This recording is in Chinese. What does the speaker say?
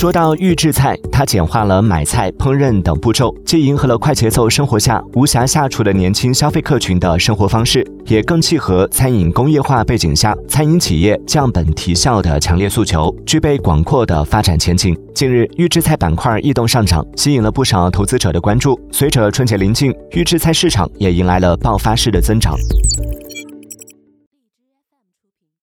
说到预制菜它简化了买菜烹饪等步骤既迎合了快节奏生活下无暇下厨的年轻消费客群的生活方式也更契合餐饮工业化背景下餐饮企业降本提效的强烈诉求具备广阔的发展前景近日预制菜板块异动上涨吸引了不少投资者的关注随着春节临近预制菜市场也迎来了爆发式的增长。